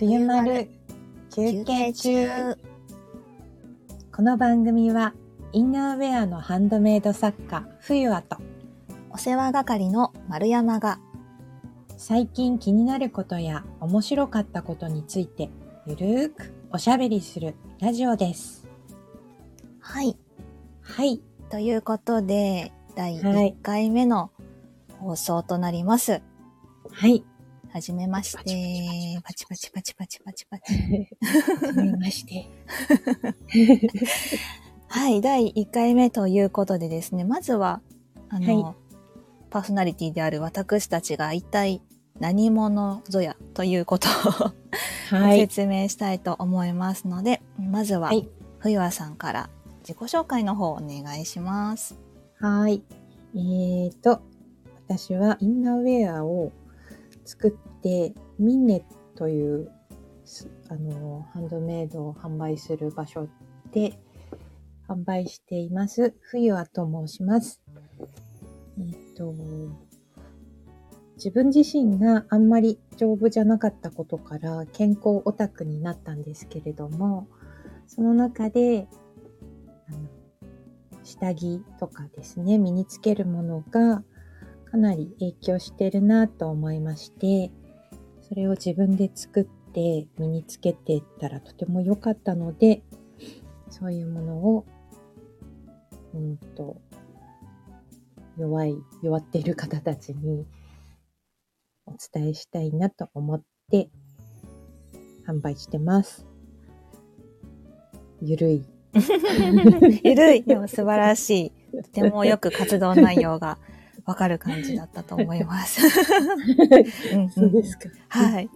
冬丸休憩中この番組はインナーウェアのハンドメイド作家冬あとお世話係の丸山が最近気になることや面白かったことについてゆるーくおしゃべりするラジオです。はい。はい。ということで、第はい1回目の放送となります。はい。はじめまして。パチパチパチパチパチパチ。はじめまして。はい。第1回目ということでですね、まずは、あの、はパーソナリティである私たちが一体何者ぞやということをごはい。説明したいと思いますので、まずははい、冬和さんから自己紹介の方お願いします。はい。えーと、私はインナーウェアを作って、ミンネという、あの、ハンドメイドを販売する場所で販売しています。冬和と申します。えーと、自分自身があんまり丈夫じゃなかったことから健康オタクになったんですけれども、その中で、あの下着とかですね、身につけるものがかなり影響してるなと思いまして、それを自分で作って身につけていったらとても良かったので、そういうものを、うんと、弱い、弱っている方たちにお伝えしたいなと思って販売してます。ゆるい ゆるい。でも素晴らしい。とてもよく活動内容がわかる感じだったと思います。うんうんそうですか。はい。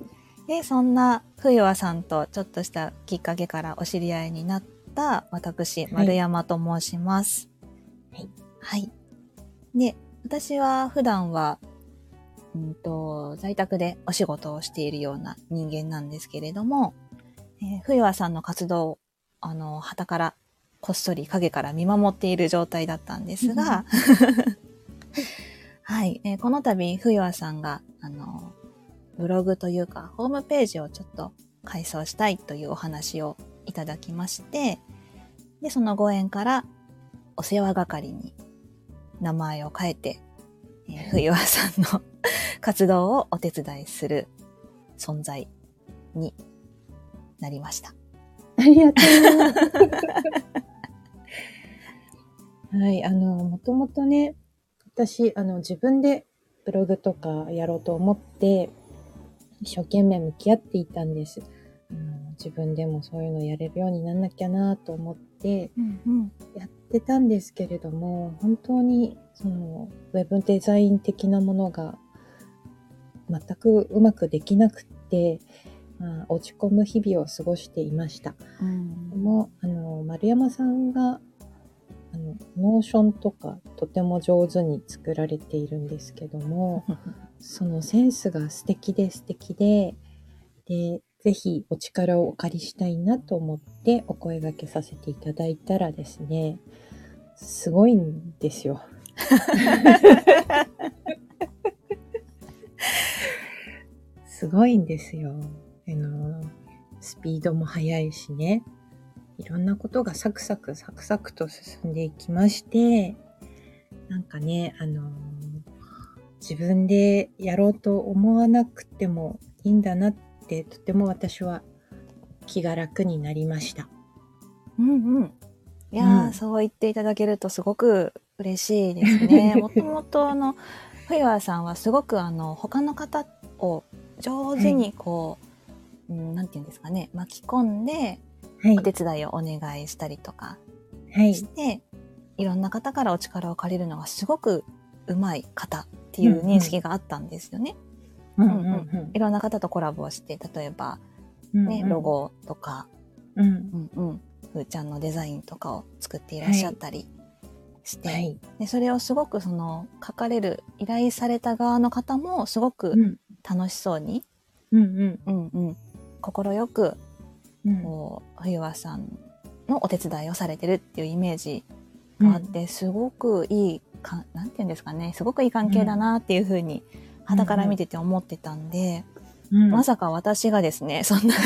で、そんな冬和さんとちょっとしたきっかけからお知り合いになった私、丸山と申します。はい。はい。で、私は普段は、うんと、在宅でお仕事をしているような人間なんですけれども、えー冬和さんの活動を、あの、旗からこっそり影から見守っている状態だったんですが、はい、えーこの度、冬和さんが、あの、ブログというか、ホームページをちょっと改装したいというお話をいただきまして、で、そのご縁から、お世話係に名前を変えて、えー冬和さんの 活動をお手伝いする存在になりました。ありがとう。はい、あの、もともとね、私、あの、自分でブログとかやろうと思って、一生懸命向き合っていたんです。あの自分でもそういうのやれるようになんなきゃなと思ってうんうん。やってたんですけれども、本当に、その、ウェブデザイン的なものが全くうまくできなくって、まあ、落ち込む日々を過ごしていました。うんでも、あの、丸山さんが、あの、 Notion とかとても上手に作られているんですけども、そのセンスが素敵で素敵で、で、ぜひお力をお借りしたいなと思ってお声掛けさせていただいたらですね、すごいんですよ。すごいんですよ。あの、スピードも速いしね。いろんなことがサクサクサクサクと進んでいきまして、なんかね、あの自分でやろうと思わなくてもいいんだなって、とても私は気が楽になりました。うんうん。いやー、うんそう言っていただけるとすごく嬉しいですね。もともとあの、冬和さんはすごくあの、他の方を上手にこう、うん、なんていうんですかね、巻き込んではいお。手伝いをお願いしたりとかはい。して、いろんな方からお力を借りるのがすごくうまい方っていう認識があったんですよね。うんうんうんいろんな方とコラボをして、例えばうんね、ロ。ゴとか、うん。うんうん、ふーちゃんのデザインとかを作っていらっしゃったりして、はい。でそれをすごくその書かれる依頼された側の方もすごくうん。楽しそうに、うんうん。うんうん、快くうんこう冬和さんのお手伝いをされてるっていうイメージがあって、すごくいいかなんていうんですかね。すごくいい関係だなっていうふうに肌から見てて思ってたんで、うん。まさか私がですね、そんな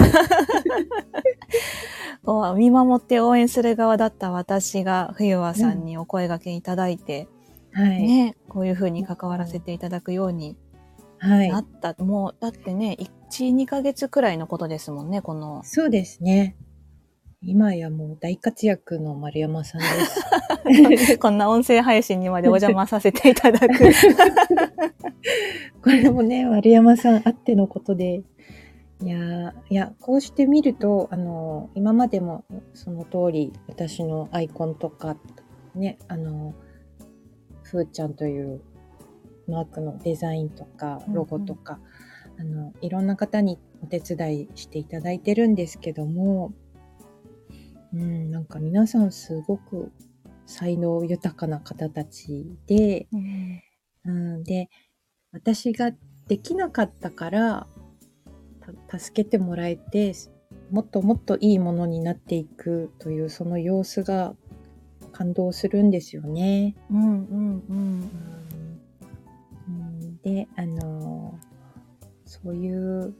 こう見守って応援する側だった私が冬和さんにお声掛けいただいて、はい。ね、こういう風に関わらせていただくようにはいな。った。もう、だってね、1、2ヶ月くらいのことですもんね、この。そうですね。今やもう大活躍の丸山さんです。こんな音声配信にまでお邪魔させていただく。これもね、丸山さんあってのことで。いやーいや、こうして見ると、あの、今までもその通り、私のアイコンとか、ね、あの、ふーちゃんというマークのデザインとか、ロゴとか、あの、いろんな方にお手伝いしていただいてるんですけども、うん、なんか皆さんすごく才能豊かな方たちで、うん、で、私ができなかったから、た助けてもらえて、もっともっといいものになっていくというその様子が感動するんですよね。うんうんうん。うん、で、あの、そういう、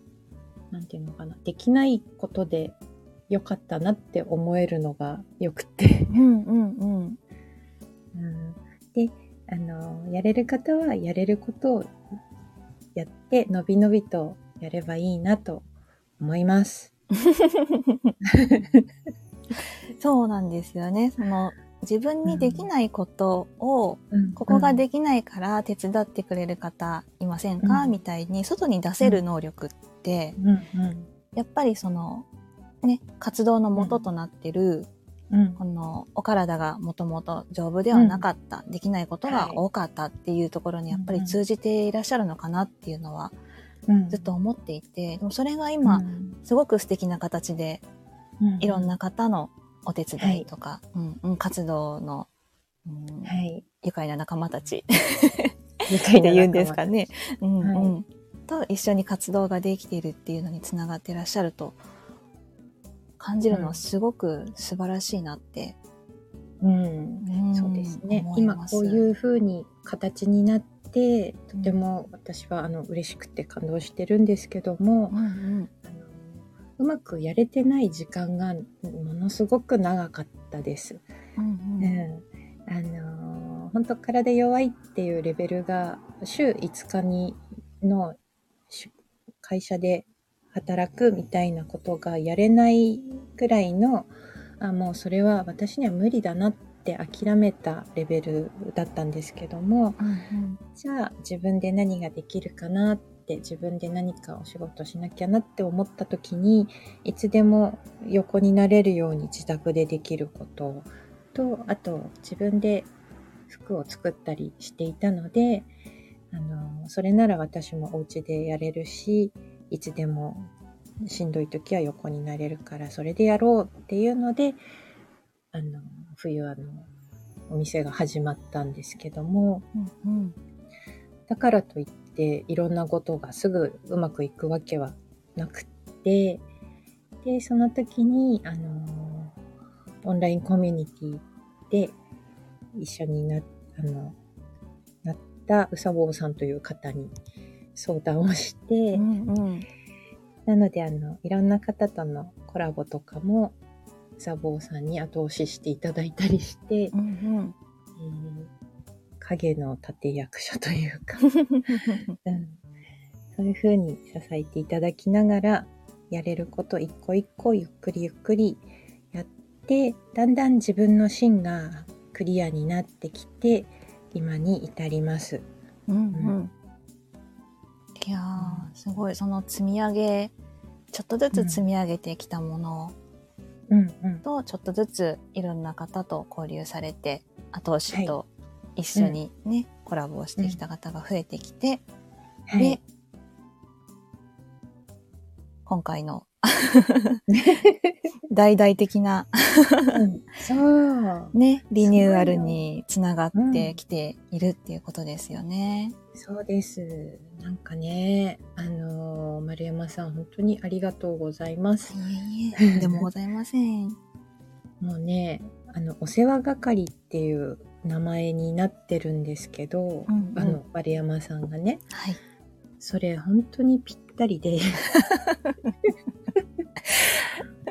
なんていうのかな、できないことで良かったなって思えるのがよくて。うんうんうん。うんで、あの、やれる方はやれることをやって、のびのびとやればいいなと思います。そうなんですよね。その、自分にできないことを、うん。ここができないから手伝ってくれる方いませんか、うん。みたいに外に出せる能力って、うん。うん。やっぱりその、ね、活動の元となってる、うん。このお体がもともと丈夫ではなかった、できないことが多かったっていうところにやっぱり通じていらっしゃるのかなっていうのはうん。ずっと思っていて、でもそれが今、すごく素敵な形でうん。いろんな方のお手伝いとか、うんうん活動の、うんはい。愉快な仲間たち 愉って言うんですかね。うんはいうんと一緒に活動ができているっていうのにつながってらっしゃると感じるのはすごく素晴らしいなって。うん。んそうですね。今こういう風に形になって、とても私はあの嬉しくて感動してるんですけども、うんうんうまくやれてない時間がものすごく長かったです。うんうん。うん。あの本当体弱いっていうレベルが週5日にのし会社で働くみたいなことがやれないくらいのあもうそれは私には無理だなって諦めたレベルだったんですけどもうん。じゃあ自分で何ができるかなって自分で何かお仕事しなきゃなって思った時にいつでも横になれるように自宅でできること。とあと自分で服を作ったりしていたのであのそれなら私もお家でやれるしいつでもしんどい時は横になれるからそれでやろうっていうのであの冬あのお店が始まったんですけども。うんうん。だからといっていろんなことがすぐうまくいくわけはなくってでその時にあのオンラインコミュニティで一緒になあのなったうさぼうさんという方に相談をして、うんうん。なのであのいろんな方とのコラボとかもうさぼうさんに後押ししていただいたりして、うんうん。えー影の立役者というか。うん。そういう風に支えていただきながら、やれること一個一個ゆっくりゆっくりやって、だんだん自分の芯がクリアになってきて、今に至ります。うんうん。いやーすごいその積み上げちょっとずつ積み上げてきたもの。うんうん。とちょっとずついろんな方と交流されて後押しと一緒にね、コラボをしてきた方が増えてきて、はでい。今回の 大々的なうんそう。ねリニューアルにつながってきているっていうことですよね。そうです。なんかね、あのー丸山さん、本当にありがとうございます。いえいえでもございません。もうね、あの、お世話係っていう名前になってるんですけど、うんうんあの、丸山さんがね、はい。それ本当にぴったりで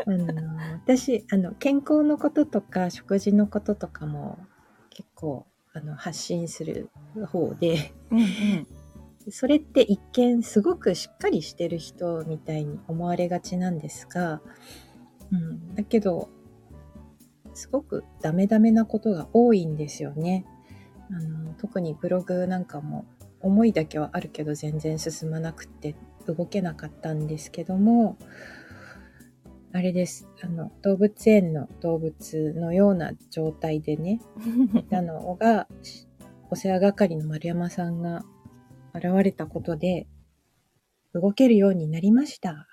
あの私あの健康のこととか食事のこととかも結構あの発信する方でうんうん。それって一見すごくしっかりしてる人みたいに思われがちなんですが、うん、だけどすごくダメダメなことが多いんですよね。あの特にブログなんかも思いだけはあるけど全然進まなくって動けなかったんですけどもあれですあの動物園の動物のような状態でね いたのがお世話係の丸山さんが現れたことで動けるようになりました。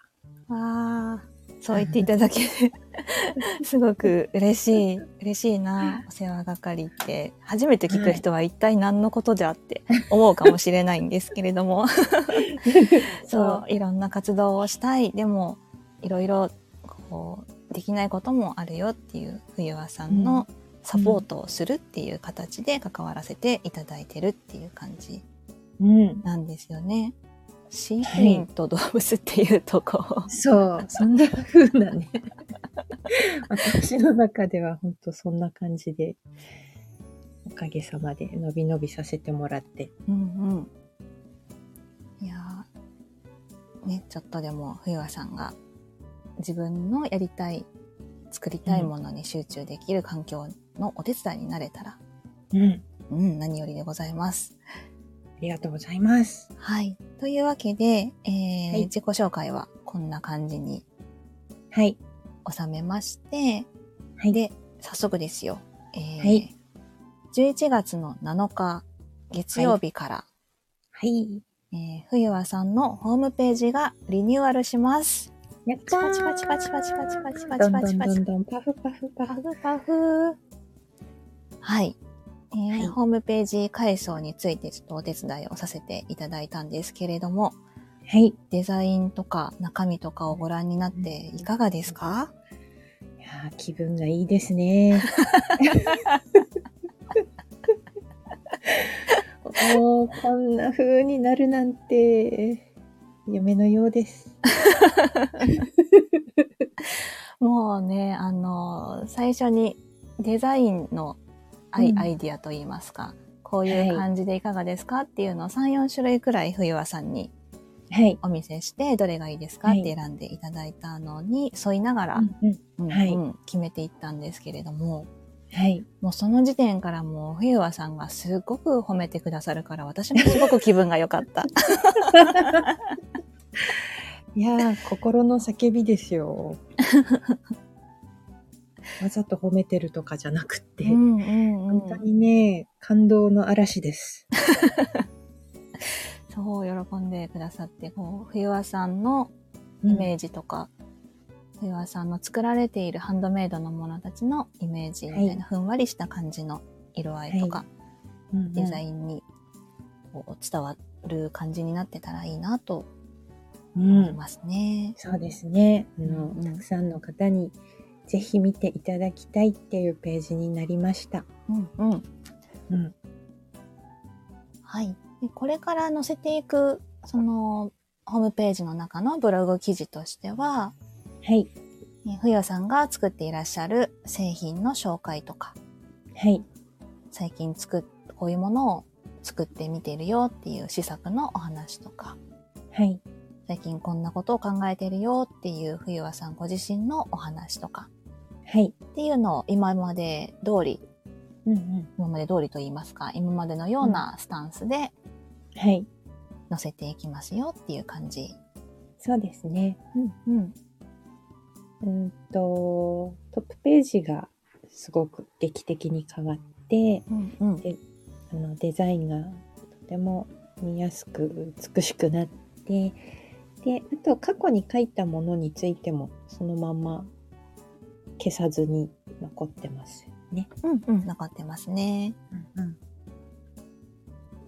わあ、そう言っていただけて、すごく嬉しい、嬉しいな、お世話係って。初めて聞く人は一体何のことじゃって 思うかもしれないんですけれども、そう、いろんな活動をしたい。でも、いろいろ、こう、できないこともあるよっていう冬和さんのサポートをするっていう形で関わらせていただいてるっていう感じうん。なんですよね。飼育員と動物っていうとこう、そう、そんな風なね。私の中では本当そんな感じで、おかげさまで伸び伸びさせてもらって。うんうん。いやーね、ちょっとでも冬和さんが自分のやりたい、作りたいものに集中できる環境のお手伝いになれたら、うん。うん、何よりでございます。ありがとうございます。はい。というわけで、えーはい自己紹介はこんな感じにはい。収めまして、はい。で、早速ですよ。えーはい11月の7日月曜日から、はい。えー冬和さんのホームページがリニューアルします。やったーパチパチパチパチパチパチパどんどチパチパチんどんどんパフパフパパフ。フパフ。はい。えーはいホームページ改装についてちょっとお手伝いをさせていただいたんですけれども、はい。いデザインとか中身とかをご覧になっていかがですか？やー気分がいいですね。おー、こんな風になるなんて、夢のようです。もうね、あの、最初にデザインのアイ,、うんアイディアといいますか、こういう感じでいかがですかっていうのを3、4種類くらい冬和さんにはい。お見せして、どれがいいですかはいって選んでいただいたのに沿いながら、決めていったんですけれども、はい。もうその時点からもう冬和さんがすごく褒めてくださるから、私もすごく気分が良かった。いやー、心の叫びですよ。わざと褒めてるとかじゃなくって、うんうんうん本当にね、感動の嵐です。そう、喜んでくださって、こう、冬和さんのイメージとか、冬和さんの作られているハンドメイドのものたちのイメージみたいな、はいふんわりした感じの色合いとか、うんデザン。インにこう伝わる感じになってたらいいなとうん。思いますね。そうですね。あの、うんうんたくさんの方にぜひ見ていただきたいっていうページになりました。うんうん。うん。はい。でこれから載せていく、その、ホームページの中のブログ記事としては、はい。えー冬さんが作っていらっしゃる製品の紹介とか、はい。最近作っ、こういうものを作ってみているよっていう試作のお話とか、はい。最近こんなことを考えてるよっていう冬和さんご自身のお話とかはい。っていうのを今まで通り、うんうん。今まで通りと言いますか、今までのようなスタンスではい。載せていきますよっていう感じ。そうですね。うんうん。うんと、トップページがすごく劇的に変わって、うんうん。あのデザインがとても見やすく美しくなってであと過去に書いたものについてもそのまま消さずに残ってますよね。うんうん。残ってますね。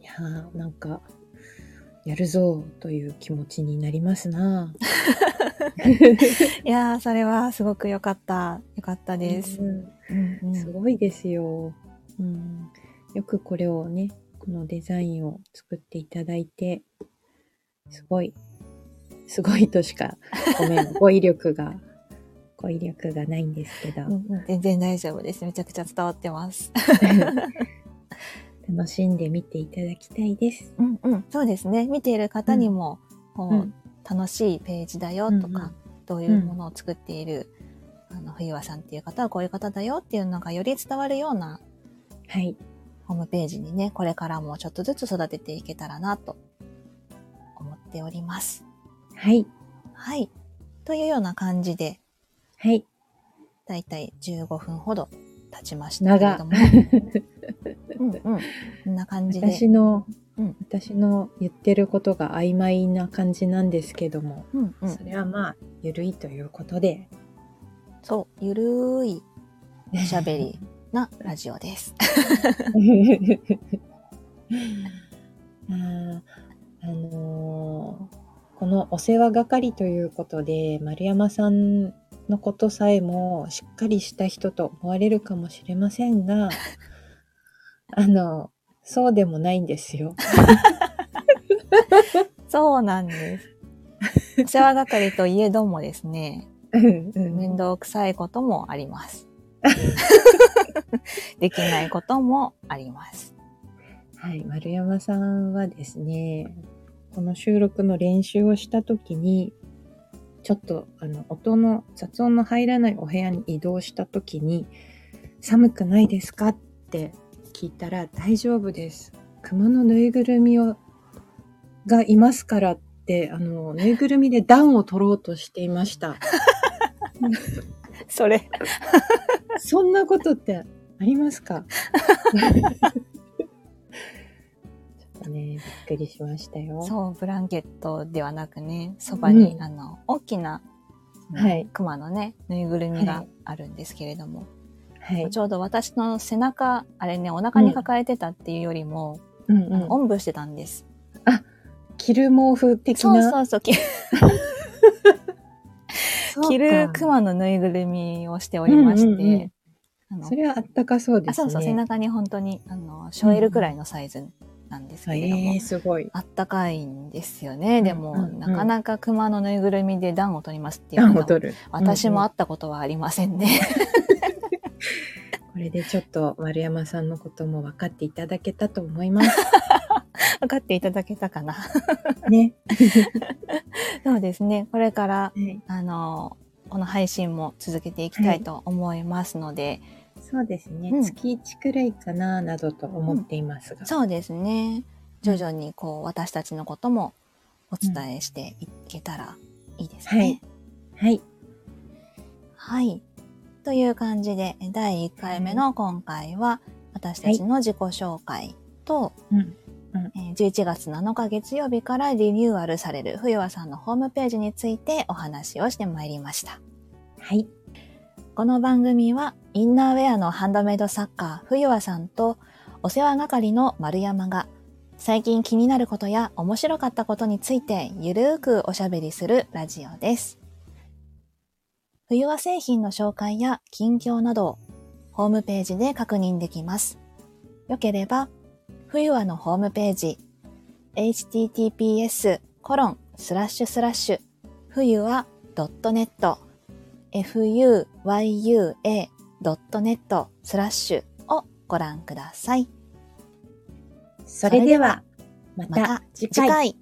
いやーなんかやるぞという気持ちになりますな。いやー、それはすごく良かった。良かったです。うんうんうんすごいですよ、うん。よくこれをねこのデザインを作っていただいてすごい、すごいとしか、ごめん、語彙力が、語彙力がないんですけど、うんうん全然大丈夫です。めちゃくちゃ伝わってます。楽しんで見ていただきたいです。うんうん。そうですね。見ている方にも、こう、うん楽しいページだよとか、どういうものを作っている、あの、冬和さんっていう方はこういう方だよっていうのがより伝わるようなはい。ホームページにね、これからもちょっとずつ育てていけたらなと思っております。はい。はい。というような感じで、はい。だいたい15分ほど経ちましたけれ長ども。うんうん。こんな感じで。私の、うん私の言ってることが曖昧な感じなんですけども、うんうんそ。れはまあ、ゆるいということで、そう、ゆるーいおしゃべりな ラジオです。あーあのーこのお世話係ということで丸山さんのことさえもしっかりした人と思われるかもしれませんが あのそうでもないんですよ。そうなんです。お世話係といえどもですね、うんうん面倒くさいこともあります。できないこともあります。はい、丸山さんはですね、この収録の練習をしたときに、ちょっとあの音の雑音の入らないお部屋に移動したときに、寒くないですかって聞いたら大丈夫です。熊のぬいぐるみをがいますからって、あの、ぬいぐるみで暖を取ろうとしていました。それ、そんなことってありますか？ね、びっくりしましたよ。そう、ブランケットではなくね、そばに、うんあの、大きな、はい熊のね、ぬいぐるみがあるんですけれども、はい。ちょうど私の背中、あれね、お腹に抱えてたっていうよりも、うんうんあのおんぶしてたんです。着る毛布的な？そうそう、き そうか着る熊のぬいぐるみをしておりまして、うんうんうんあのそれはあったかそうですね。あそうそう、背中に本当に、あの、しょえるくらいのサイズなんですけれども、えー、すごい。あったかいんですよね。でも、うんうんうんなかなか熊のぬいぐるみで暖を取りますっていう方も暖を取る。私もあうんったことはありませんね。うんこれでちょっと丸山さんのことも分かっていただけたと思います。分かっていただけたかな。ね。そうですね。これから、はいあの、この配信も続けていきたいと思いますので、そうですね、うん月1くらいかな、などと思っていますが。そうですね。徐々にこう、私たちのこともお伝えしていけたらいいですね。はい。はい。という感じで、第1回目の今回は、私たちの自己紹介と、うん。えー11月7日月曜日からリニューアルされる冬和さんのホームページについてお話をしてまいりました。はい。この番組はインナーウェアのハンドメイド作家冬和さんとお世話係の丸山が最近気になることや面白かったことについてゆるーくおしゃべりするラジオです。冬和製品の紹介や近況などホームページで確認できます。よければ冬和のホームページ https コロンスラッシュスラッシュ冬は .net fuyua.net スラッシュをご覧ください。それでは、ままた。次回。